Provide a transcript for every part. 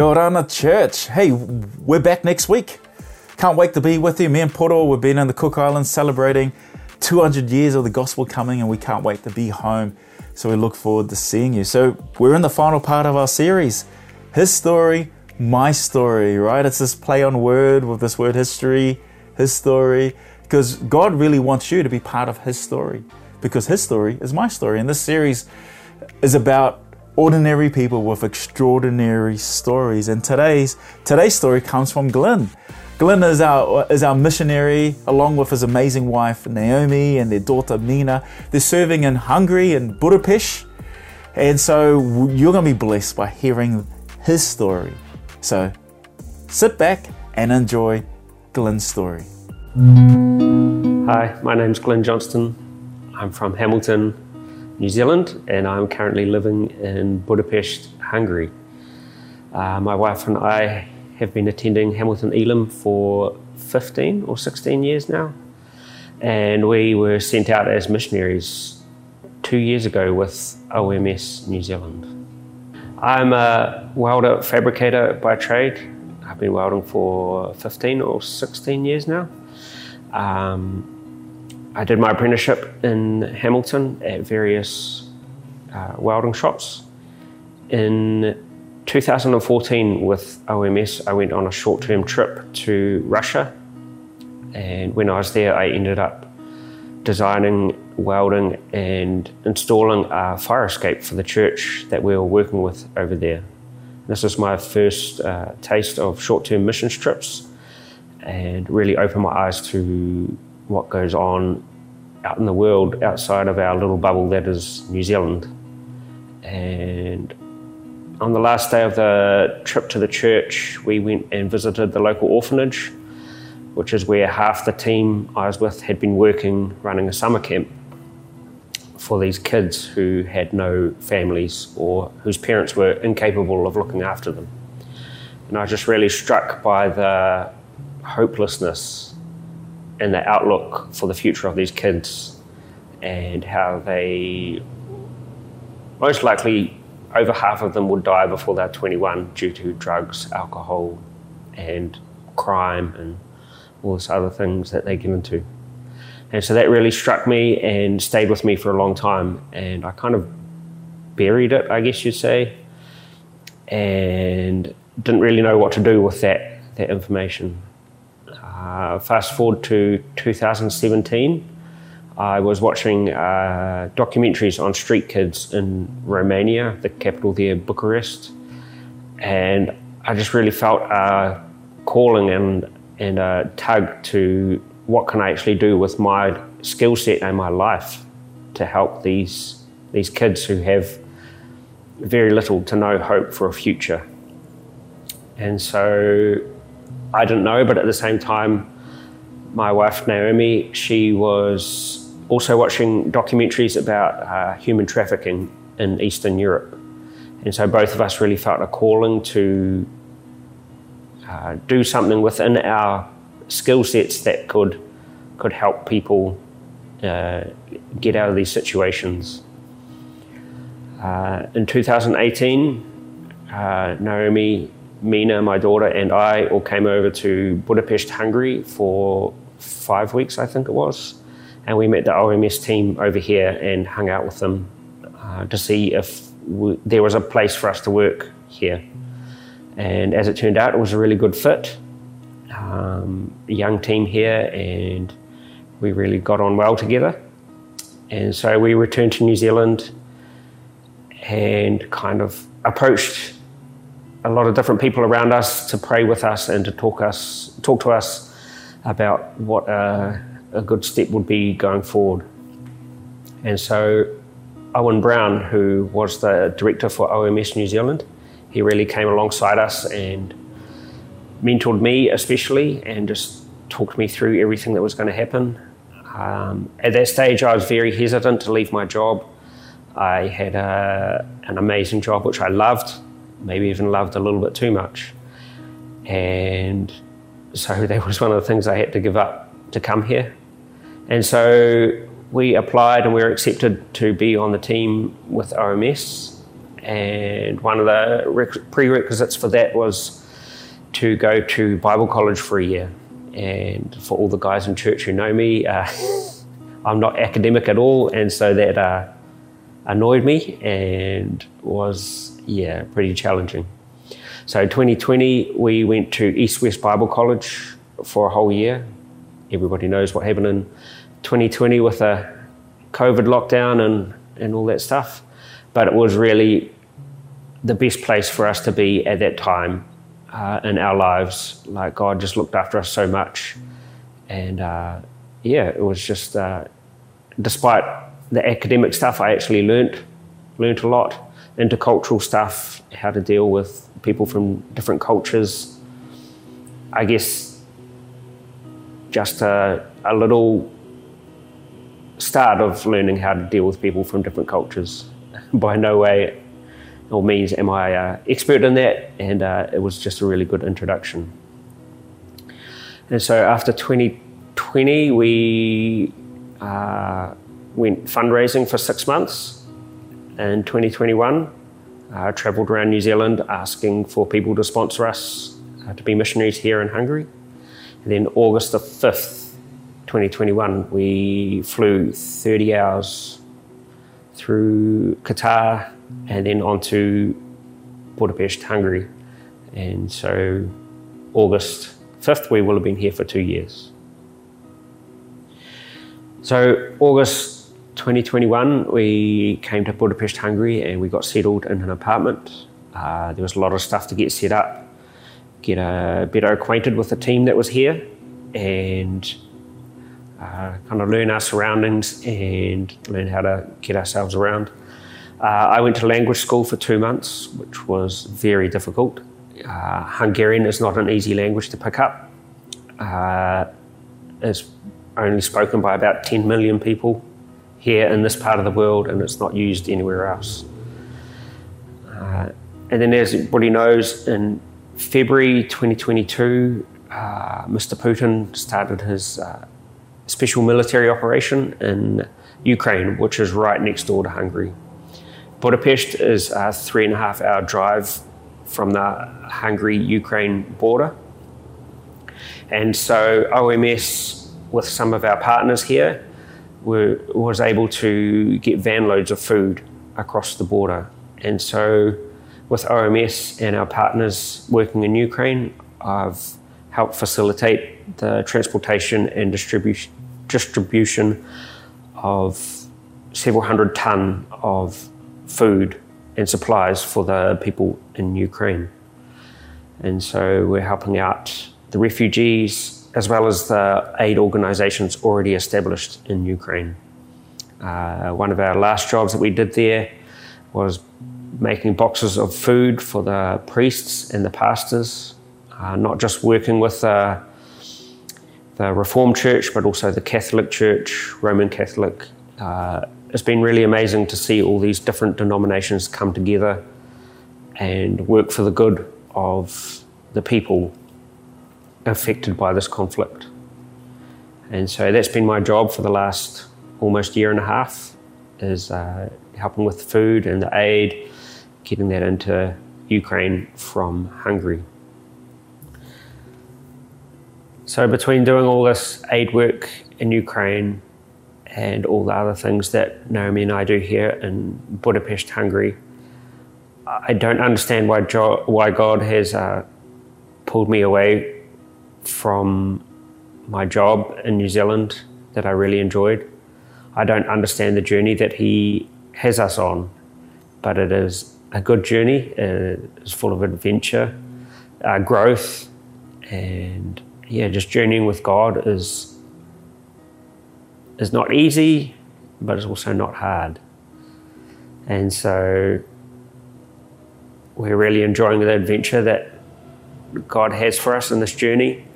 Kia church. Hey, we're back next week. Can't wait to be with you. Me and Poto, we've been in the Cook Islands celebrating 200 years of the gospel coming, and we can't wait to be home. So we look forward to seeing you. So we're in the final part of our series His story, my story, right? It's this play on word with this word history, His story, because God really wants you to be part of His story, because His story is my story. And this series is about ordinary people with extraordinary stories. And today's today's story comes from Glyn. Glyn is our is our missionary, along with his amazing wife Naomi and their daughter Mina. They're serving in Hungary and Budapest, and so you're going to be blessed by hearing his story. So sit back and enjoy Glyn's story. Hi, my name's Glyn Johnston. I'm from Hamilton, New Zealand, and I'm currently living in Budapest, Hungary. Uh, my wife and I have been attending Hamilton Elim for 15 or 16 years now, and we were sent out as missionaries two years ago with OMS New Zealand. I'm a welder fabricator by trade. I've been welding for 15 or 16 years now. Um, I did my apprenticeship in Hamilton at various uh, welding shops. In 2014, with OMS, I went on a short term trip to Russia. And when I was there, I ended up designing, welding, and installing a fire escape for the church that we were working with over there. This was my first uh, taste of short term missions trips and really opened my eyes to what goes on out in the world outside of our little bubble that is New Zealand. And on the last day of the trip to the church, we went and visited the local orphanage, which is where half the team I was with had been working running a summer camp for these kids who had no families or whose parents were incapable of looking after them. And I was just really struck by the hopelessness and the outlook for the future of these kids and how they most likely over half of them would die before they're 21 due to drugs, alcohol, and crime and all these other things that they get into. And so that really struck me and stayed with me for a long time. And I kind of buried it, I guess you'd say, and didn't really know what to do with that, that information. Uh, fast forward to 2017, I was watching uh, documentaries on street kids in Romania, the capital there, Bucharest, and I just really felt a calling and, and a tug to what can I actually do with my skill set and my life to help these, these kids who have very little to no hope for a future. And so I didn't know, but at the same time, my wife Naomi, she was also watching documentaries about uh, human trafficking in Eastern Europe. And so both of us really felt a calling to uh, do something within our skill sets that could, could help people uh, get out of these situations. Uh, in 2018, uh, Naomi Mina, my daughter, and I all came over to Budapest, Hungary for five weeks, I think it was. And we met the OMS team over here and hung out with them uh, to see if we, there was a place for us to work here. And as it turned out, it was a really good fit. Um, a young team here, and we really got on well together. And so we returned to New Zealand and kind of approached a lot of different people around us to pray with us and to talk us talk to us about what a, a good step would be going forward. And so Owen Brown, who was the director for OMS New Zealand, he really came alongside us and mentored me especially and just talked me through everything that was going to happen. Um, at that stage, I was very hesitant to leave my job. I had a, an amazing job which I loved maybe even loved a little bit too much. And so that was one of the things I had to give up to come here. And so we applied and we were accepted to be on the team with OMS. and one of the prerequisites for that was to go to Bible college for a year. And for all the guys in church who know me, uh, I'm not academic at all, and so that uh, annoyed me and was yeah pretty challenging. So 2020, we went to East West Bible College for a whole year. Everybody knows what happened in 2020 with a COVID lockdown and, and all that stuff. But it was really the best place for us to be at that time uh, in our lives. Like God just looked after us so much. And uh, yeah, it was just, uh, despite the academic stuff, I actually learnt, learnt a lot. Intercultural stuff, how to deal with people from different cultures. I guess just a, a little start of learning how to deal with people from different cultures. By no way or means am I uh, expert in that, and uh, it was just a really good introduction. And so after 2020, we uh, went fundraising for six months. In 2021, uh, travelled around New Zealand asking for people to sponsor us uh, to be missionaries here in Hungary. And then August the 5th, 2021, we flew 30 hours through Qatar and then on to Budapest, Hungary. And so August 5th, we will have been here for two years. So August 2021, we came to Budapest, Hungary, and we got settled in an apartment. Uh, there was a lot of stuff to get set up, get uh, better acquainted with the team that was here, and uh, kind of learn our surroundings and learn how to get ourselves around. Uh, I went to language school for two months, which was very difficult. Uh, Hungarian is not an easy language to pick up. It's only spoken by about 10 million people here in this part of the world and it's not used anywhere else. Uh, and then, as everybody knows, in February 2022, uh, Mr. Putin started his uh, special military operation in Ukraine, which is right next door to Hungary. Budapest is a three and a half hour drive from the Hungary Ukraine border. And so, OMS, with some of our partners here, were, was able to get van loads of food across the border. And so, with OMS and our partners working in Ukraine, I've helped facilitate the transportation and distribution distribution of several hundred ton of food and supplies for the people in Ukraine. And so we're helping out the refugees as well as the aid organizations already established in Ukraine. Uh, one of our last jobs that we did there was making boxes of food for the priests and the pastors, uh, not just working with uh, the Reformed Church, but also the Catholic Church, Roman Catholic. Uh, it's been really amazing to see all these different denominations come together and work for the good of the people affected by this conflict. And so that's been my job for the last almost year and a half is uh, helping with food and the aid, getting that into Ukraine from Hungary. So between doing all this aid work in Ukraine and all the other things that Naomi and I do here in Budapest, Hungary, I don't understand why, jo- why God has uh, pulled me away from my job in New Zealand that I really enjoyed. I don't understand the journey that he has us on, but it is a good journey. It's full of adventure, uh, growth, and yeah, just journeying with God is is not easy, but it's also not hard. And so we're really enjoying the adventure that God has for us in this journey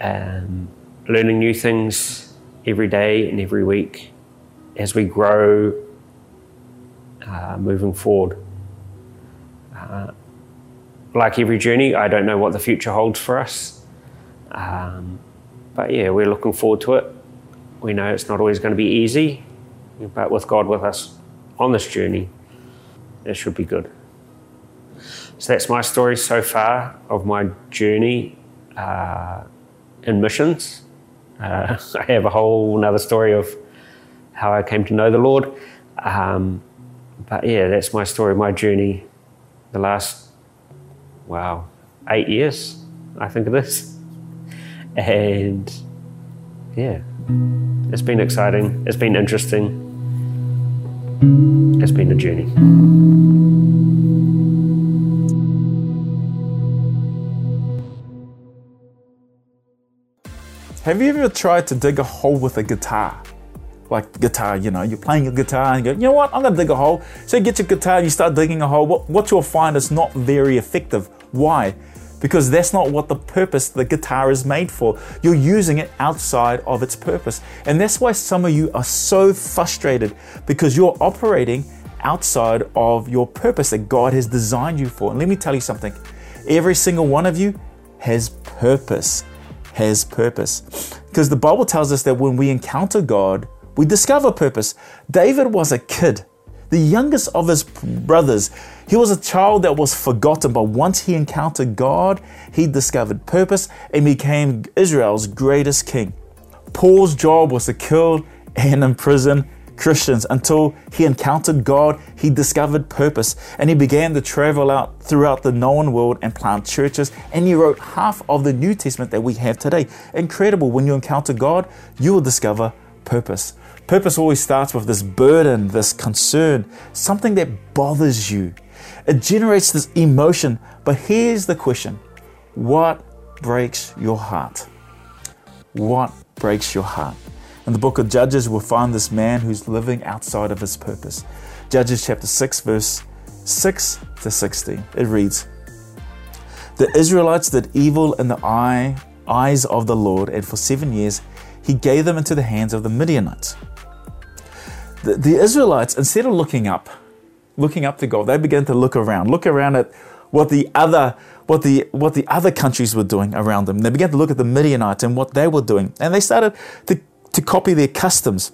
um, learning new things every day and every week as we grow uh, moving forward. Uh, like every journey, I don't know what the future holds for us. Um, but yeah, we're looking forward to it. We know it's not always going to be easy, but with God with us on this journey, it should be good. So that's my story so far of my journey uh, in missions. Uh, I have a whole another story of how I came to know the Lord. Um, but yeah, that's my story, my journey, the last, wow, eight years, I think it is. And yeah, it's been exciting, it's been interesting, it's been a journey. Have you ever tried to dig a hole with a guitar? Like guitar, you know, you're playing your guitar and you go, you know what, I'm gonna dig a hole. So you get your guitar and you start digging a hole. What, what you'll find is not very effective. Why? Because that's not what the purpose the guitar is made for. You're using it outside of its purpose. And that's why some of you are so frustrated because you're operating outside of your purpose that God has designed you for. And let me tell you something every single one of you has purpose has purpose. Because the Bible tells us that when we encounter God, we discover purpose. David was a kid, the youngest of his brothers. He was a child that was forgotten, but once he encountered God, he discovered purpose and became Israel's greatest king. Paul's job was to kill and imprison Christians until he encountered God, he discovered purpose, and he began to travel out throughout the known world and plant churches. And he wrote half of the New Testament that we have today. Incredible. When you encounter God, you will discover purpose. Purpose always starts with this burden, this concern, something that bothers you. It generates this emotion. But here's the question What breaks your heart? What breaks your heart? In the book of Judges, we'll find this man who's living outside of his purpose. Judges chapter 6, verse 6 to 16. It reads The Israelites did evil in the eye, eyes of the Lord, and for seven years he gave them into the hands of the Midianites. The, the Israelites, instead of looking up, looking up to God, they began to look around, look around at what the other what the what the other countries were doing around them. They began to look at the Midianites and what they were doing, and they started to to copy their customs.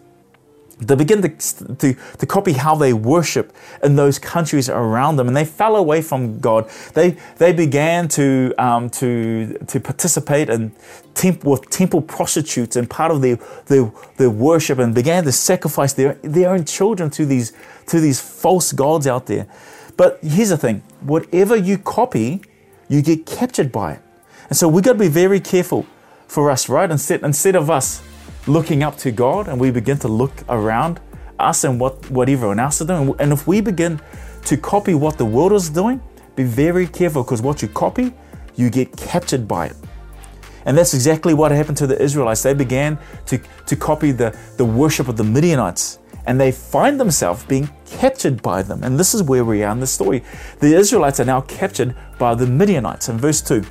They begin to, to, to copy how they worship in those countries around them, and they fell away from God. They, they began to, um, to, to participate in temp, with temple prostitutes and part of their, their, their worship and began to sacrifice their, their own children to these, to these false gods out there. But here's the thing whatever you copy, you get captured by it. And so we've got to be very careful for us, right? Instead, instead of us looking up to God and we begin to look around us and what, what everyone else is doing. And if we begin to copy what the world is doing, be very careful because what you copy, you get captured by it. And that's exactly what happened to the Israelites. They began to, to copy the, the worship of the Midianites and they find themselves being captured by them. And this is where we are in the story. The Israelites are now captured by the Midianites. In verse 2,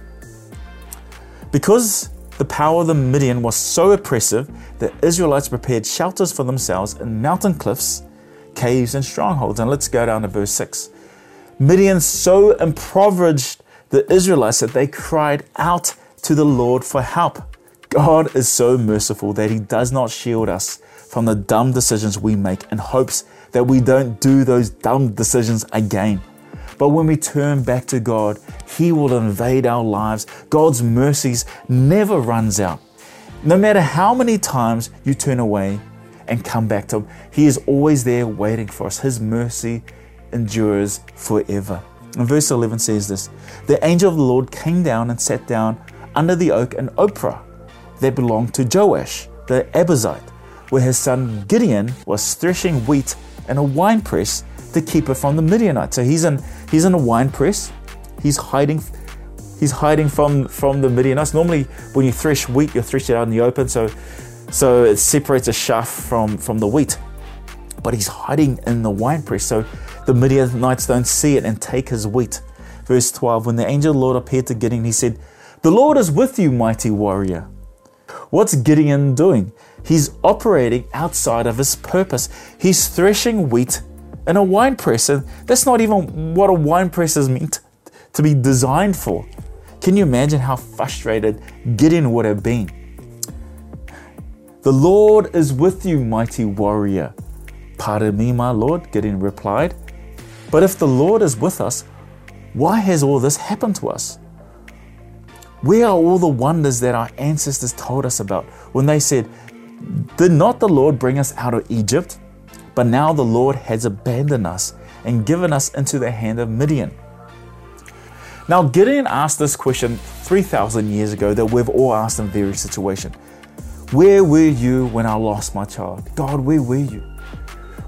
because the power of the Midian was so oppressive that Israelites prepared shelters for themselves in mountain cliffs, caves, and strongholds. And let's go down to verse 6. Midian so impoverished the Israelites that they cried out to the Lord for help. God is so merciful that He does not shield us from the dumb decisions we make in hopes that we don't do those dumb decisions again. But when we turn back to God, He will invade our lives. God's mercies never runs out. No matter how many times you turn away and come back to Him, He is always there waiting for us. His mercy endures forever. And verse 11 says this The angel of the Lord came down and sat down under the oak in Ophrah that belonged to Joash, the Abiezrite, where his son Gideon was threshing wheat in a winepress to keep it from the Midianites. So he's in he's in a wine press. He's hiding he's hiding from from the Midianites. Normally when you thresh wheat, you thresh it out in the open, so so it separates the chaff from from the wheat. But he's hiding in the wine press, so the Midianites don't see it and take his wheat. Verse 12 When the angel of the Lord appeared to Gideon, he said, The Lord is with you, mighty warrior. What's Gideon doing? He's operating outside of his purpose. He's threshing wheat in a wine press. And that's not even what a wine press is meant to be designed for. Can you imagine how frustrated Gideon would have been? The Lord is with you, mighty warrior. Pardon me, my Lord, Gideon replied. But if the Lord is with us, why has all this happened to us? Where are all the wonders that our ancestors told us about when they said, Did not the Lord bring us out of Egypt? But now the Lord has abandoned us and given us into the hand of Midian. Now, Gideon asked this question 3,000 years ago that we've all asked in various situations. Where were you when I lost my child? God, where were you?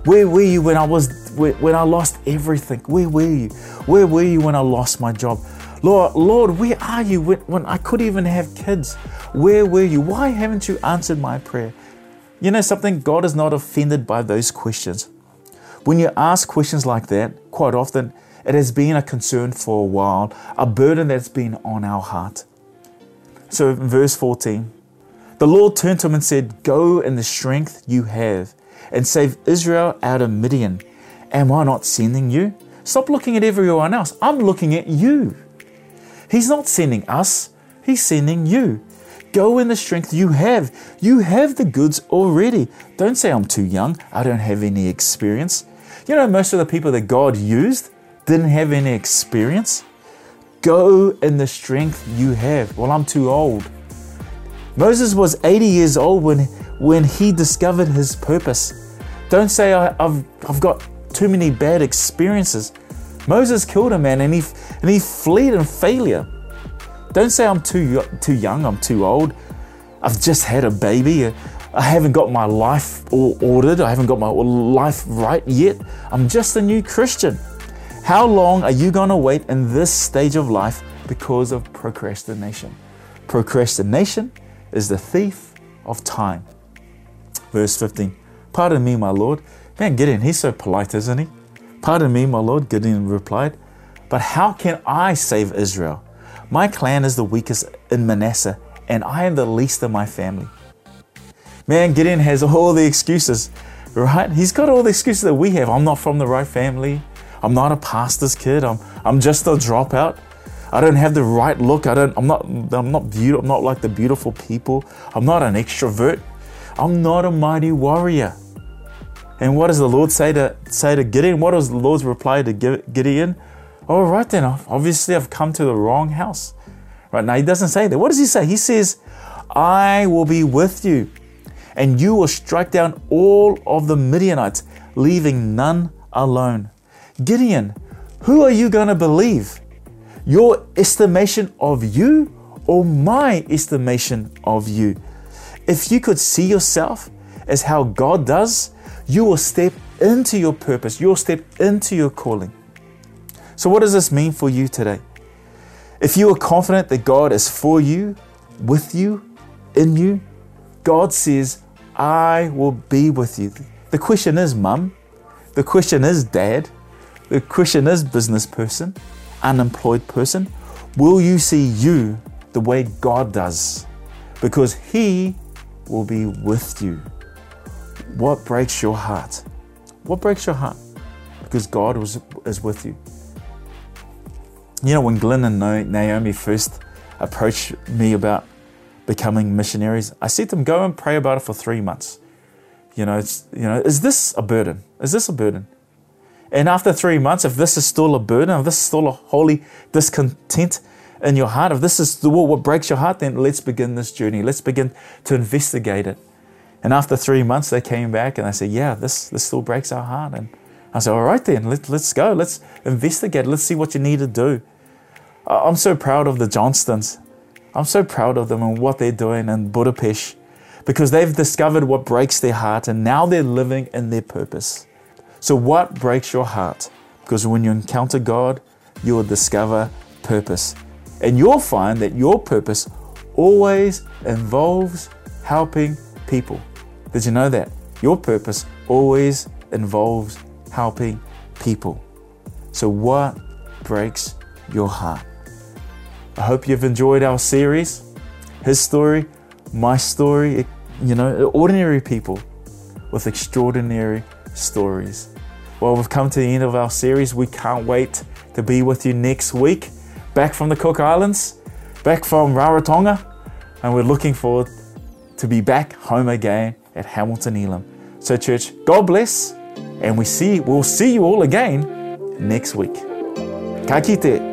Where were you when I was when I lost everything? Where were you? Where were you when I lost my job? Lord, Lord, where are you when, when I could even have kids? Where were you? Why haven't you answered my prayer? You know something? God is not offended by those questions. When you ask questions like that, quite often it has been a concern for a while, a burden that's been on our heart. So, verse 14, the Lord turned to him and said, Go in the strength you have and save Israel out of Midian. Am I not sending you? Stop looking at everyone else. I'm looking at you. He's not sending us, He's sending you. Go in the strength you have. You have the goods already. Don't say I'm too young, I don't have any experience. You know, most of the people that God used didn't have any experience. Go in the strength you have. Well, I'm too old. Moses was 80 years old when, when he discovered his purpose. Don't say I, have I've got too many bad experiences. Moses killed a man and he, and he fled in failure. Don't say I'm too, too young, I'm too old. I've just had a baby. I haven't got my life all ordered. I haven't got my life right yet. I'm just a new Christian. How long are you going to wait in this stage of life because of procrastination? Procrastination is the thief of time. Verse 15 Pardon me, my Lord. Man, Gideon, he's so polite, isn't he? Pardon me, my Lord, Gideon replied. But how can I save Israel? My clan is the weakest in Manasseh, and I am the least of my family. Man, Gideon has all the excuses, right? He's got all the excuses that we have. I'm not from the right family. I'm not a pastor's kid. I'm, I'm just a dropout. I don't have the right look. I don't, I'm not, I'm not beautiful. I'm not like the beautiful people. I'm not an extrovert. I'm not a mighty warrior. And what does the Lord say to say to Gideon? What was the Lord's reply to Gideon? All right then, obviously I've come to the wrong house. Right now he doesn't say that. What does he say? He says, "I will be with you, and you will strike down all of the Midianites, leaving none alone." Gideon, who are you going to believe? Your estimation of you or my estimation of you? If you could see yourself as how God does, you will step into your purpose, you'll step into your calling. So, what does this mean for you today? If you are confident that God is for you, with you, in you, God says, I will be with you. The question is, mum, the question is, dad, the question is, business person, unemployed person, will you see you the way God does? Because He will be with you. What breaks your heart? What breaks your heart? Because God was, is with you. You know, when Glyn and Naomi first approached me about becoming missionaries, I said to them, go and pray about it for three months. You know, you know, is this a burden? Is this a burden? And after three months, if this is still a burden, if this is still a holy discontent in your heart, if this is the, what breaks your heart, then let's begin this journey. Let's begin to investigate it. And after three months, they came back and they said, Yeah, this, this still breaks our heart. And I said, All right, then, let, let's go. Let's investigate. Let's see what you need to do. I'm so proud of the Johnstons. I'm so proud of them and what they're doing in Budapest because they've discovered what breaks their heart and now they're living in their purpose. So, what breaks your heart? Because when you encounter God, you will discover purpose. And you'll find that your purpose always involves helping people. Did you know that? Your purpose always involves helping people. So, what breaks your heart? I hope you've enjoyed our series. His story, my story, you know, ordinary people with extraordinary stories. Well, we've come to the end of our series. We can't wait to be with you next week. Back from the Cook Islands, back from Rarotonga, and we're looking forward to be back home again at Hamilton Elim. So, church, God bless, and we see we'll see you all again next week. Ka kite.